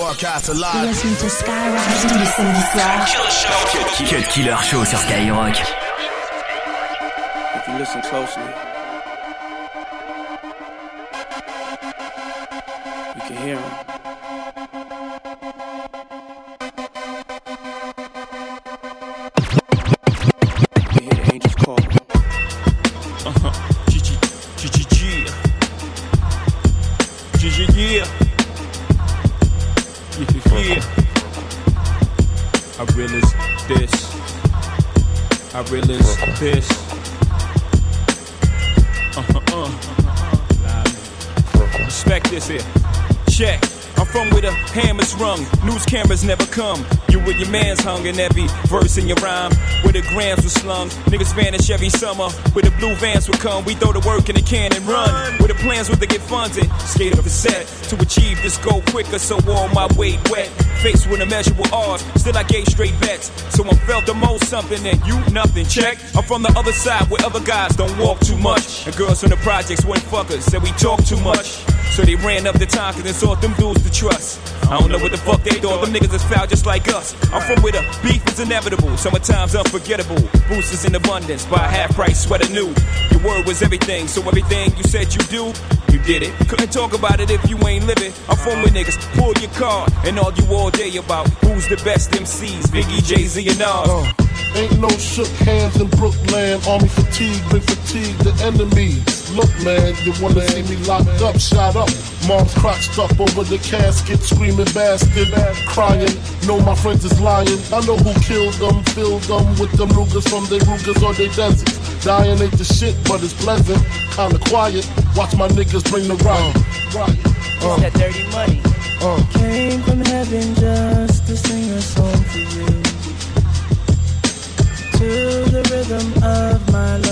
broadcast live. Listen to Skyrock tous les samedis soirs. Cut Killer Show sur Skyrock. If you listen closely, you can hear him. This. Uh-huh, uh. Respect this here. Check. I'm from where the hammer's rung, news cameras never come. You with your man's hung in every verse in your rhyme. Where the grams were slung, niggas vanish every summer. Where the blue vans would come, we throw the work in the can and run. Where the plans were to get funded, skate up the set to achieve this goal quicker, so all my weight wet. Faced with immeasurable odds, still I gave straight bets. So I felt the most something and you nothing. Check. I'm from the other side where other guys don't walk too much. And girls from the projects went fuckers, said we talk too much. So they ran up the time cause they sought them dudes to trust. I don't know what the fuck they thought, them niggas is foul just like us. I'm from where the beef is inevitable, summertime's unforgettable. Boosters in abundance, buy half price sweater new. Your word was everything, so everything you said you do, you did it. Couldn't talk about it if you ain't living. I'm from where niggas pull your card and argue all day about who's the best MCs, Biggie, Jay Z, and Nas. Uh. Ain't no shook hands in Brooklyn. Army fatigue, bring fatigue the enemy. Look, man, you wanna see me locked up, shot up. Mom's crotched up over the casket, screaming bastard, crying. No, my friends is lying. I know who killed them, filled them with them Rugers from their Rugers or their deserts. Dying ain't the shit, but it's pleasant. Kinda quiet. Watch my niggas bring the riot. riot. Uh. It's that dirty money. Uh. Came from heaven just to sing a song for you to the rhythm of my love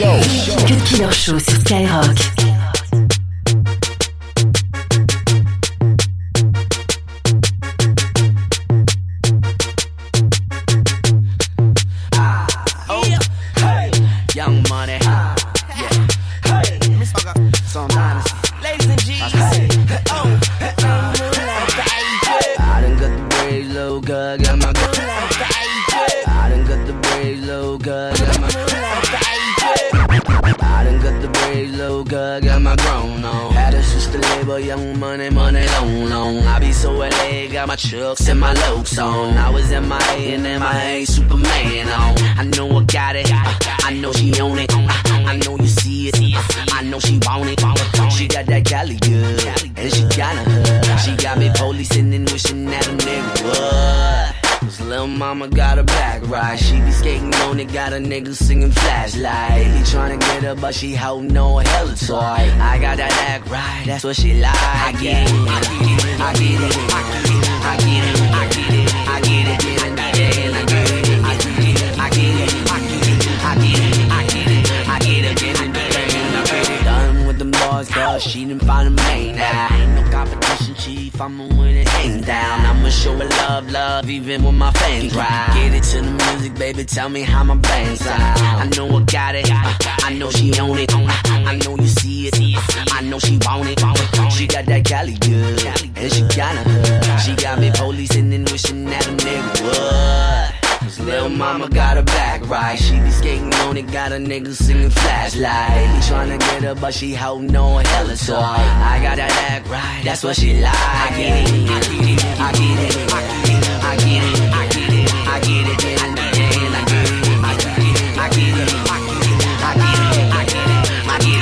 Ladies and G's. Low, got my grown on. Had a sister label, young money, money long, long. I be so LA, got my chucks and my lokes on. I was in my A and my A Superman on. I know I got it, I know she own it. I know you see it, I know she want it. She got that Cali good, and she got hood. She got me policing and wishing that a nigga would. Little mama got a back ride. She be skating on it, got a nigga singing flashlight. He tryna get her, but she holding no hella toy. I got that act right, that's what she like. I get it, I get it, I get it, I get it, I get it, I get it, I get it, she didn't find a main now. Ain't no competition, chief, I'ma win it, ain't down. I'ma show her love, love, even when my fans cry. Get it to the music, baby, tell me how my band sound. I know I got it, uh, I know she own it. I know you see it, uh, I know she want it. She got that Cali good, and she got. She got me policing and wishing that a nigga would. Cause Lil mama got her back right. She be skating on it, got a nigga singing flashlight. He tryna get her, but she holding no hella toy. I got that act right, that's what she like. I get it, I get it, I get it, I get it, I get it, I get it, I get it, and I get it, I get it, I get it, I get it, I get it, I get it, I get it, I get it. I need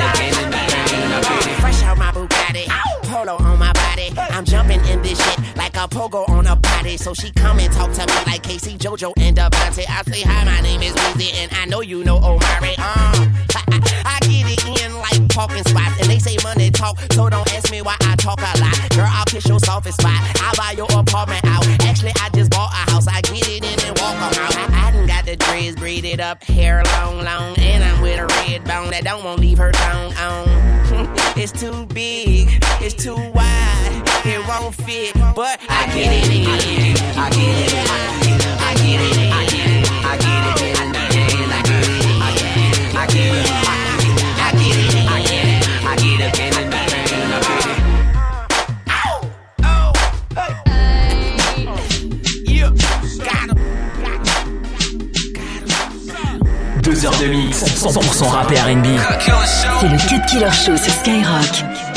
it. Fresh out my Bugatti, polo on my body. I'm jumping in this shit a pogo on a potty. So she come and talk to me like K-Ci, JoJo, and Devontae. I say hi, my name is Weezy, and I know you know Omari. Uh, I get it in like parking spots, and they say money talk, so don't ask me why I talk a lot. Girl, I'll kiss your softest spot. I'll buy your apartment out. Actually, I just bought a house. I get it in and walk 'em out. I, I done got the dreads braided up, hair long, long, and I'm with a red bone that don't want to leave her tongue on. it's too big, it's too wide, won't fit, but I get it in. I get it, I get it, I get it, I get it, I get it, and I get it, I get it, I get it, I get it, I get it, I get it, I get it, and I get it, and I get it. Yeah, got 'em. Deux heures de mix, 100% rap et R&B. C'est le Cut Killer Show sur Skyrock.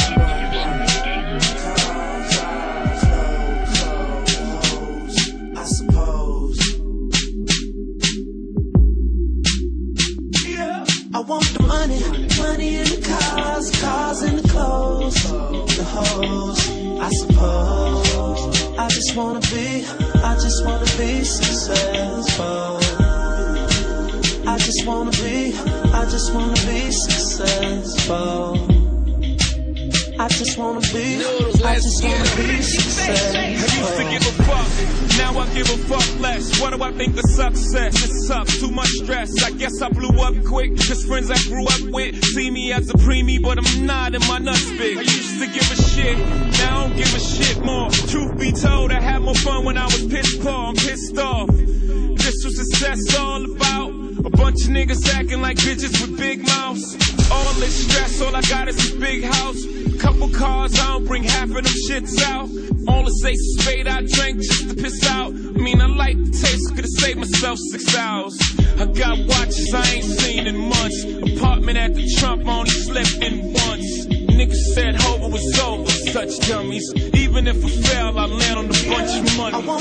What do I think of success? It sucks, too much stress. I guess I blew up quick, cause friends I grew up with see me as a preemie, but I'm not in my nuts big. I used to give a shit, now I don't give a shit more. Truth be told, I had more fun when I was pissed poor, I'm pissed off. This was success all about. A bunch of niggas acting like bitches with big mouths. All this stress, all I got is this big house. Couple cars, I don't bring half of them shits out. All the of spade I drank just to piss out. I mean, I like the taste, could've saved myself six hours. I got watches I ain't seen in months. Apartment at the Trump, I only slept in once. Niggas said Hova was over, such dummies. Even if I fail, I land on a bunch of money,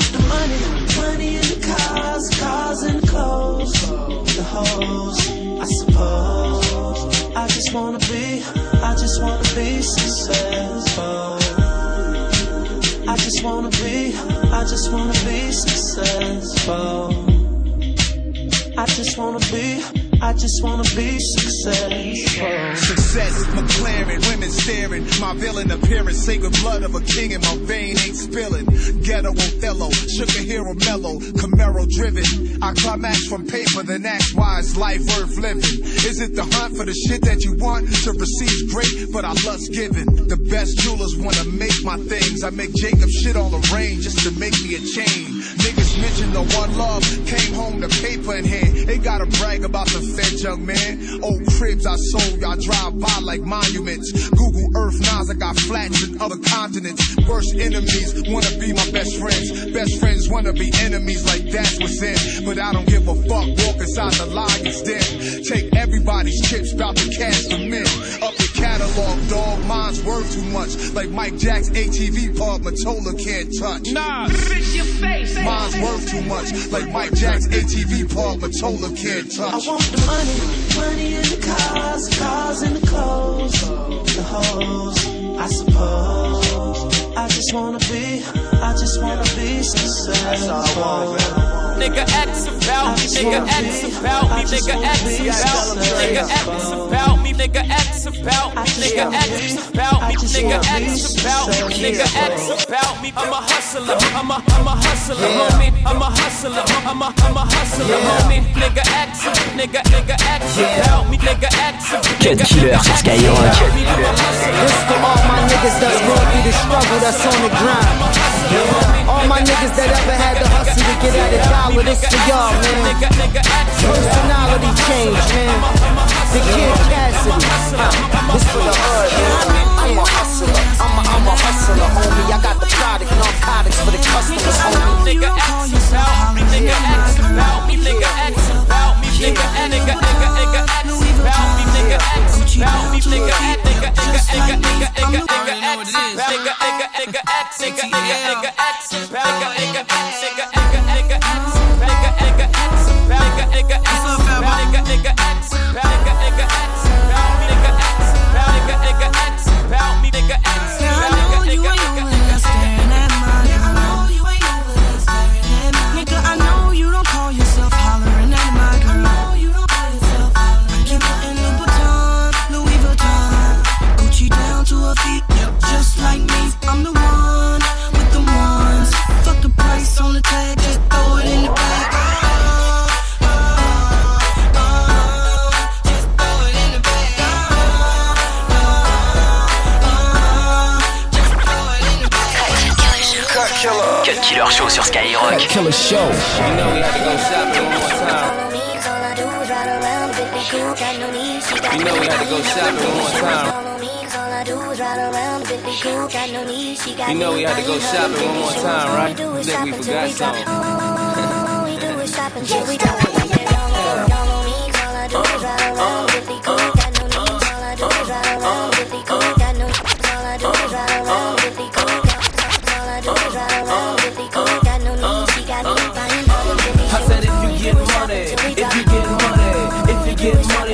just wanna be, I just wanna be successful. I just wanna be, I just wanna be successful. Success, McLaren, women staring. My villain appearance, sacred blood of a king in my vein ain't spilling. Ghetto Othello, sugar hero mellow, Camaro driven. I climax from paper, then ask why is life worth living? Is it the hunt for the shit that you want to receive great, but I lust giving? The best jewelers wanna make my things. I make Jacob shit all the rain just to make me a chain. Niggas legend one love. Came home to paper in hand. They gotta brag about the fed young man. Old cribs I sold, y'all drive by like monuments. Google Earth Nas, I got flats in other continents. Worst enemies wanna be my best friends. Best friends wanna be enemies like that's what's in. But I don't give a fuck. Walk inside the lion's den. Take everybody's chips, bout to cash them in. Up the catalog, dog. Mine's worth too much. Like Mike Jack's ATV pub, Mottola can't touch. Nah, fix your face. Mine's worth too much. Like Mike Jack's ATV pub, Mottola can't touch. I want the money, money in the cars, cars in the clothes, the hoes, I suppose. I just wanna be, I just wanna be successful. Nigga X about me, nigga X about me, nigga X about me, nigga X about me, nigga X about me, nigga X about me, nigga X about me, nigga X about me. I'm a hustler, I'm a I'm a hustler, homie. I'm a hustler, I'm a I'm a hustler, homie. Nigga X, nigga nigga X about me, nigga X. Cut Killer sur Skyrock. This for all my niggas that's going through the struggle that's on the grind. All my niggas that ever had to hustle to get at a dollar, this for y'all, man. Personality change, man. The kid Cassidy. This for the hood, man. I'm a hustler, I'm a, I'm a hustler, homie. I got the product, narcotics for the customers, homie. Nigga X about me, nigga X about me, nigga X about me, nigga nigga nigga nigga X about me, nigga X about me, nigga X nigga nigga nigga about nigga nigga sur Skyrock. Killer show. You know we had to go shopping one more time. You know we had to go shopping one more time. You know we had to go shopping one more time, right? Think we forgot something.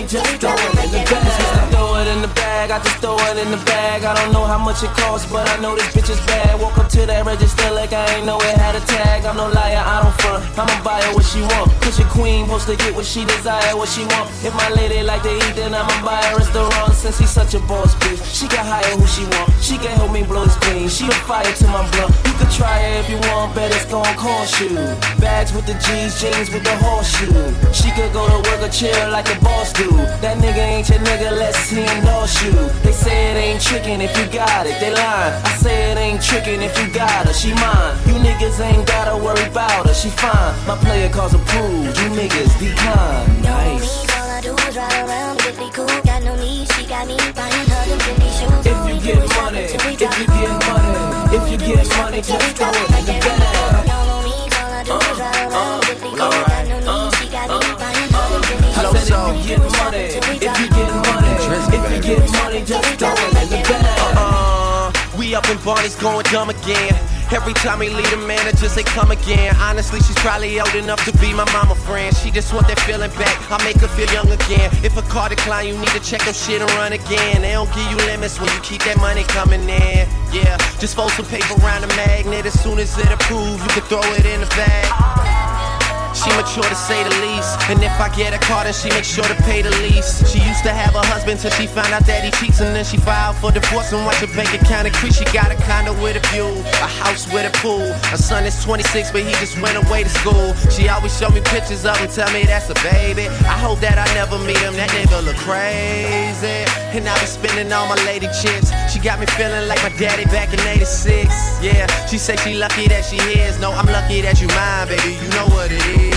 just throw it in the. Just throw it in the bag, I just throw it in the bag. I don't know how much it costs, but I know this bitch is bad. Walk up to that register like I ain't know it had a tag. I'm no liar, I don't front. I'ma buy her what she want. Cause your queen supposed to get what she desire, what she want. If my lady like to eat, then I'ma buy her restaurant. Since he's such a boss bitch, she can hire who she want. She can help me blow this clean. She a fire to my blunt. You can try it if you want, but it's gon' cost you. Bags with the G's, jeans with the horseshoe. She could go to work or chill like a boss do. That nigga ain't your nigga, let's see endorse you. They say it ain't trickin' if you got it, they lying. I say it ain't trickin' if you got her, she mine. You niggas ain't gotta worry about her, she fine. My player calls approved, you niggas decline. Nice. If you get money, if you get money, if you get money, just throw it in Barney's going dumb again. Every time he leave the manager, say come again. Honestly, she's probably old enough to be my mama friend. She just want that feeling back. I make her feel young again. If a car decline, you need to check your shit and run again. They don't give you limits when you keep that money coming in. Yeah, just fold some paper around the magnet. As soon as it approves, you can throw it in the bag. She mature to say the least. And if I get a car, then she makes sure to pay the lease. She used to have a husband till she found out that he cheats, and then she filed for divorce and watch her bank account increase. She got a condo with a view, a house with a pool. Her son is 26, but he just went away to school. She always show me pictures of him, tell me that's a baby. I hope that I never meet him, that nigga look crazy. And I be spending all my lady chips. She got me feeling like my daddy back in 86. Yeah, she say she lucky that she is. No, I'm lucky that you mine, baby. You know what it is.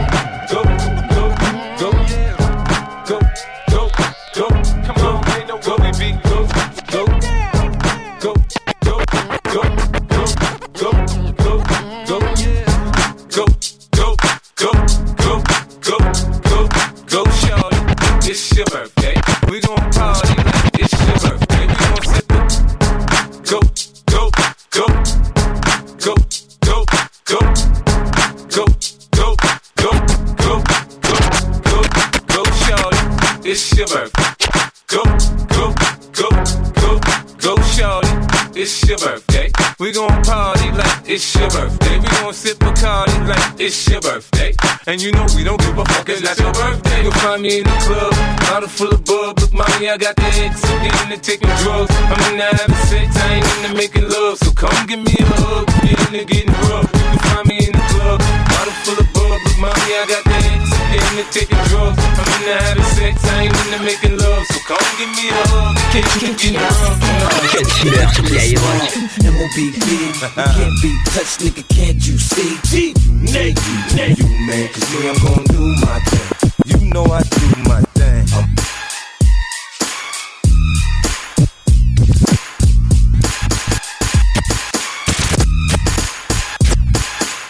We gon' party like it's your birthday. We gon' sip a party like it's your birthday. And you know we don't give a fuck, it's not your birthday. You'll find me in the club, bottle full of bub. Look, mommy, I got the X, I'm getting to taking drugs. I'm in into having sex, I ain't into making love. So come give me a hug, get into getting rough. You can find me in the club, bottle full of bub. Look, mommy, I got the X, I'm getting taking drugs. I'm into having sex, I ain't into making love. So come give me a hug, get into getting rough. Cut killer sur Skyrock. MOBB, can't be touched, nigga, can't you see? G, Nate, Nate, you man, cause me, I'm gon' do my thing. You know I do my thing. I'm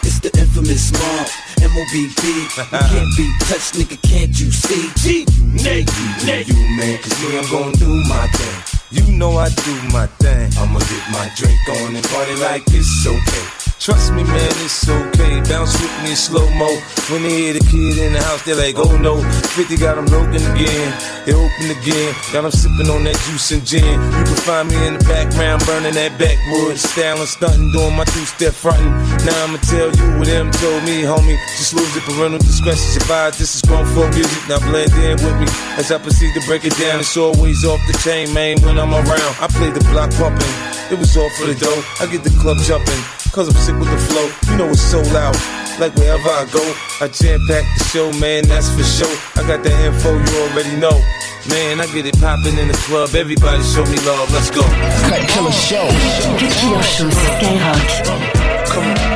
It's the infamous mob, MOBB, can't be touched, nigga, can't you see? G, Nate, Nate, you man, cause me, I'm gon' do my thing. You know I do my thing. I'ma get my drink on and party like it's okay. Trust me, man, it's okay. Bounce with me slow mo. When they hear the kid in the house, they're like, oh no. 50 got them broken again. They open again. Got them sipping on that juice and gin. You can find me in the background, burning that backwood. Styling, stunting, doing my two step fronting. Now I'ma tell you what them told me, homie. Just lose it, parental discretion advised. This is grown folk music. Now blend in with me as I proceed to break it down. It's always off the chain, man, when I'm around. I play the block pumping. It was all for the dough. I get the club jumping. Cause I'm sick with the flow. You know it's so loud. Like wherever I go, I jam pack the show, man, that's for sure. I got the info you already know. Man, I get it poppin' in the club. Everybody show me love. Let's go. Cut Killer Show. Cut Killer Show sur Skyrock. Come on.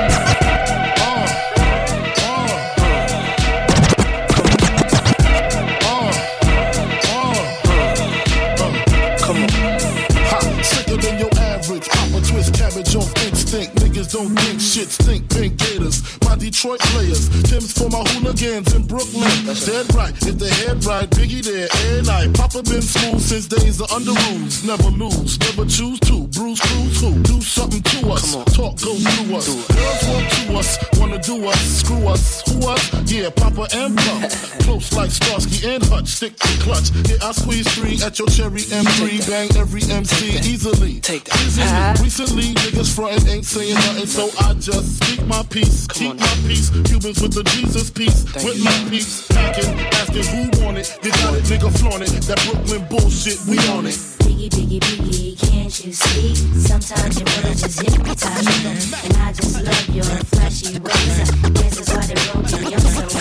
Niggas don't think shit stink. Pink Gators, my Detroit players. Timbs for my hooligans in Brooklyn. Dead right, if the head right, Biggie there, and I. Papa been smooth since days of under rules. Never lose, never choose to. Bruise, cruise, who? Do something to us. Talk goes through us. Girls want to us, wanna do us, screw us. Who us? Yeah, Papa and Pump. Close like Starsky and Hutch, stick to clutch. Yeah, I squeeze three at your cherry M3. Bang every MC easily. Take that. Recently, niggas frontin' ain't saying nothing, so I just speak my peace. Keep my peace. Cubans with the Jesus piece. with my peace. Packing, asking who want it. They got it, nigga flaunt it. That Brooklyn bullshit, we on it. Biggie, biggie, biggie, can't you see? Sometimes your words just hypnotize me. And I just love your flashy ways. Guess that's why they wrote me. I'm so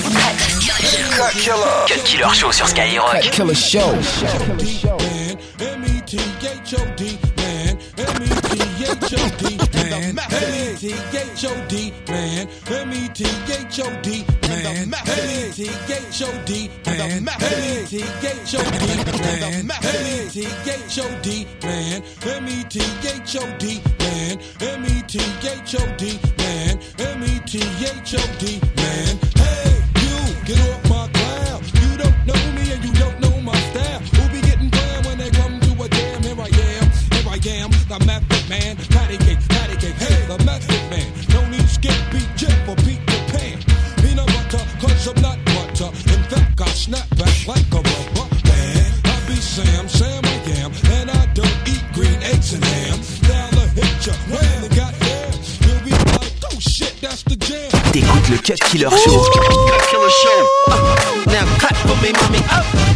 Cut Killer. Cut Killer Show sur Skyrock. Cut Killer Show. M-E-T-H-O-D, man. M-E-T-H-O-D, and method. Man. M-E-T-H-O-D, man, method. man, method. M-E-T-H-O-D, method. Man. M-E-T-H-O-D, man. M-E-T-H-O-D, man. M-E-T-H-O-D, man. Hey, you, get on le Cut Killer Show. Cut Killer Show. Uh, now clap for me, mommy. Up.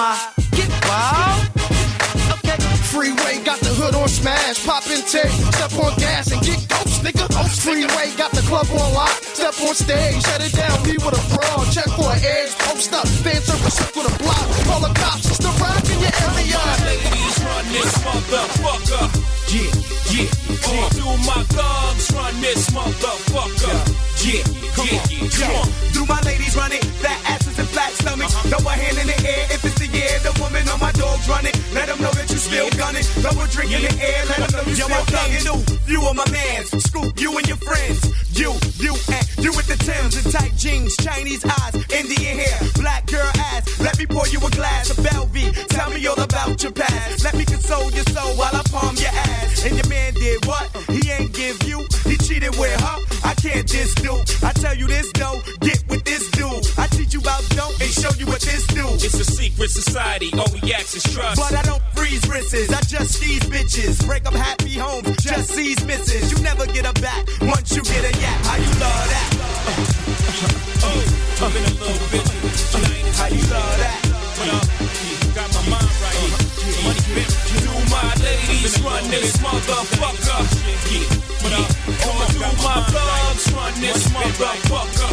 Mama. Get wild. Okay. Freeway got the hood on smash, pop and take, step on gas and get ghost, nigga. Ghost Freeway got the club on lock, step on stage, shut it down, be with a fraud, check for an edge, post up, fan service circle the block, call the cops, it's the rock in your area. Ladies run this motherfucker. Yeah, yeah. All through my thugs run this motherfucker. Yeah, yeah, yeah. Come on, do my ladies run it? Fat asses and flat stomachs. Throw a hand in the air if it's the year. The woman on my dogs running. Let them know that still gunning. Throw a drink in the air. Let them know you Yo, still thugging. You are my mans. Scoop you and your friends. You, you, and you with the Timbs and tight jeans, Chinese eyes, Indian hair, black girl ass. Let me pour you a glass of Belvy. Tell me all about your past. Let me console your soul while I palm your ass. And your man did what? He ain't give you. He cheated with her. I can't just do. I tell you this though. Get with this dude. I teach you about dope and show you what this do. It's a secret society. All we ask is trust. But I don't freeze wrists, I just seize bitches. Break up happy homes, just seize misses. You never get a back once you get a yap. How you love that? Oh, I've been a little. Tonight How you love that? But uh, got my mind right. Money bent to my ladies run this motherfucker. Yeah, but uh, all through my thugs run this motherfucker.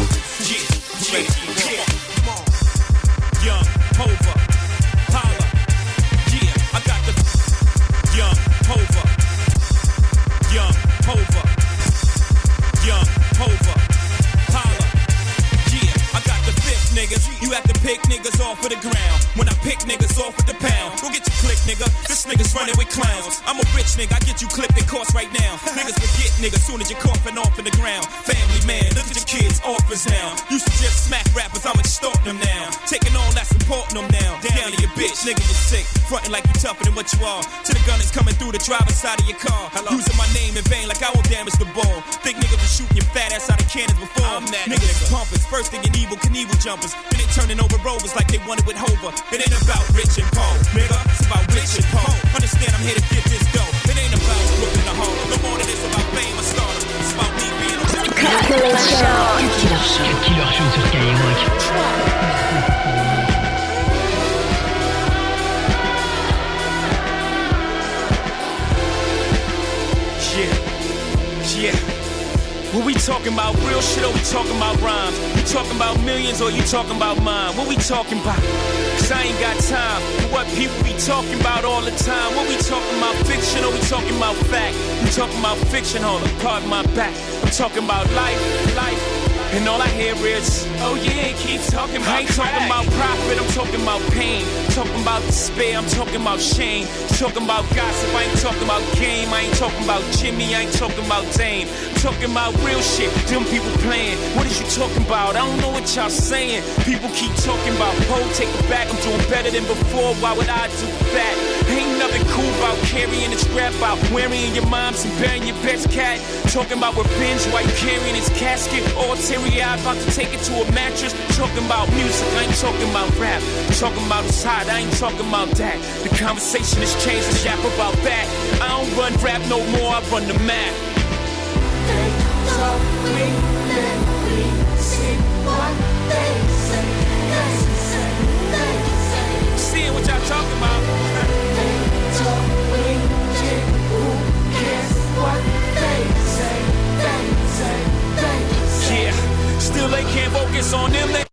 Nigga. This nigga's running with clowns. I'm a rich nigga, I get you clipped and cost right now. Niggas forget, nigga, soon as you're coughing off in the ground. Family man, look at your kids, offers now. Used to just smack rappers, I'm extorting them now. Down bitch, nigga, you sick. Fronting like you tougher than what you are. To the gun is coming through the driver's side of your car. Using my name in vain like I won't damage the ball. Think niggas was shooting your fat ass out of cannons before. I'm that niggas nigga. pumpers, first thing in Evel Knievel jumpers. Then they turning over rovers like they wanted with Hova. It ain't about rich and poor, nigga. It's about rich and poor. Understand I'm here to get this dough. It ain't about Brooklyn or Harlem. No more than it's about fame or stardom. It's about me being a Cut Killer Show. Cut Killer Show. Cut Killer Show sur What we talking about? Real shit or we talking about rhymes? You talking about millions or you talking about mine? What we talking about? Cause I ain't got time for what people be talking about all the time. What we talking about? Fiction or we talking about fact? We talking about fiction, hold up, pardon my back. I'm talking about life, life. And all I hear is, oh yeah, keep talking about I ain't talking about profit, I'm talking about pain. Talking about despair, I'm talking about shame. Talking about gossip, I ain't talking about game. I ain't talking about Jimmy, I ain't talking about Dame. I'm talking about real shit, them people playing. What is you talking about? I don't know what y'all saying. People keep talking about, oh, take it back, I'm doing better than before. Why would I do that? nothing cool about carrying the strap out, wearing your mom's and burying your best cat. Talking about revenge while you carrying his casket. All teary eyed, about to take it to a mattress. Talking about music, I ain't talking about rap. Talking about it's side, I ain't talking about that. The conversation has changed, the yap about that. I don't run rap no more, I run the map. They me that we see what they say. They say, they say. Seeing what y'all talking about. still they can't focus on them. They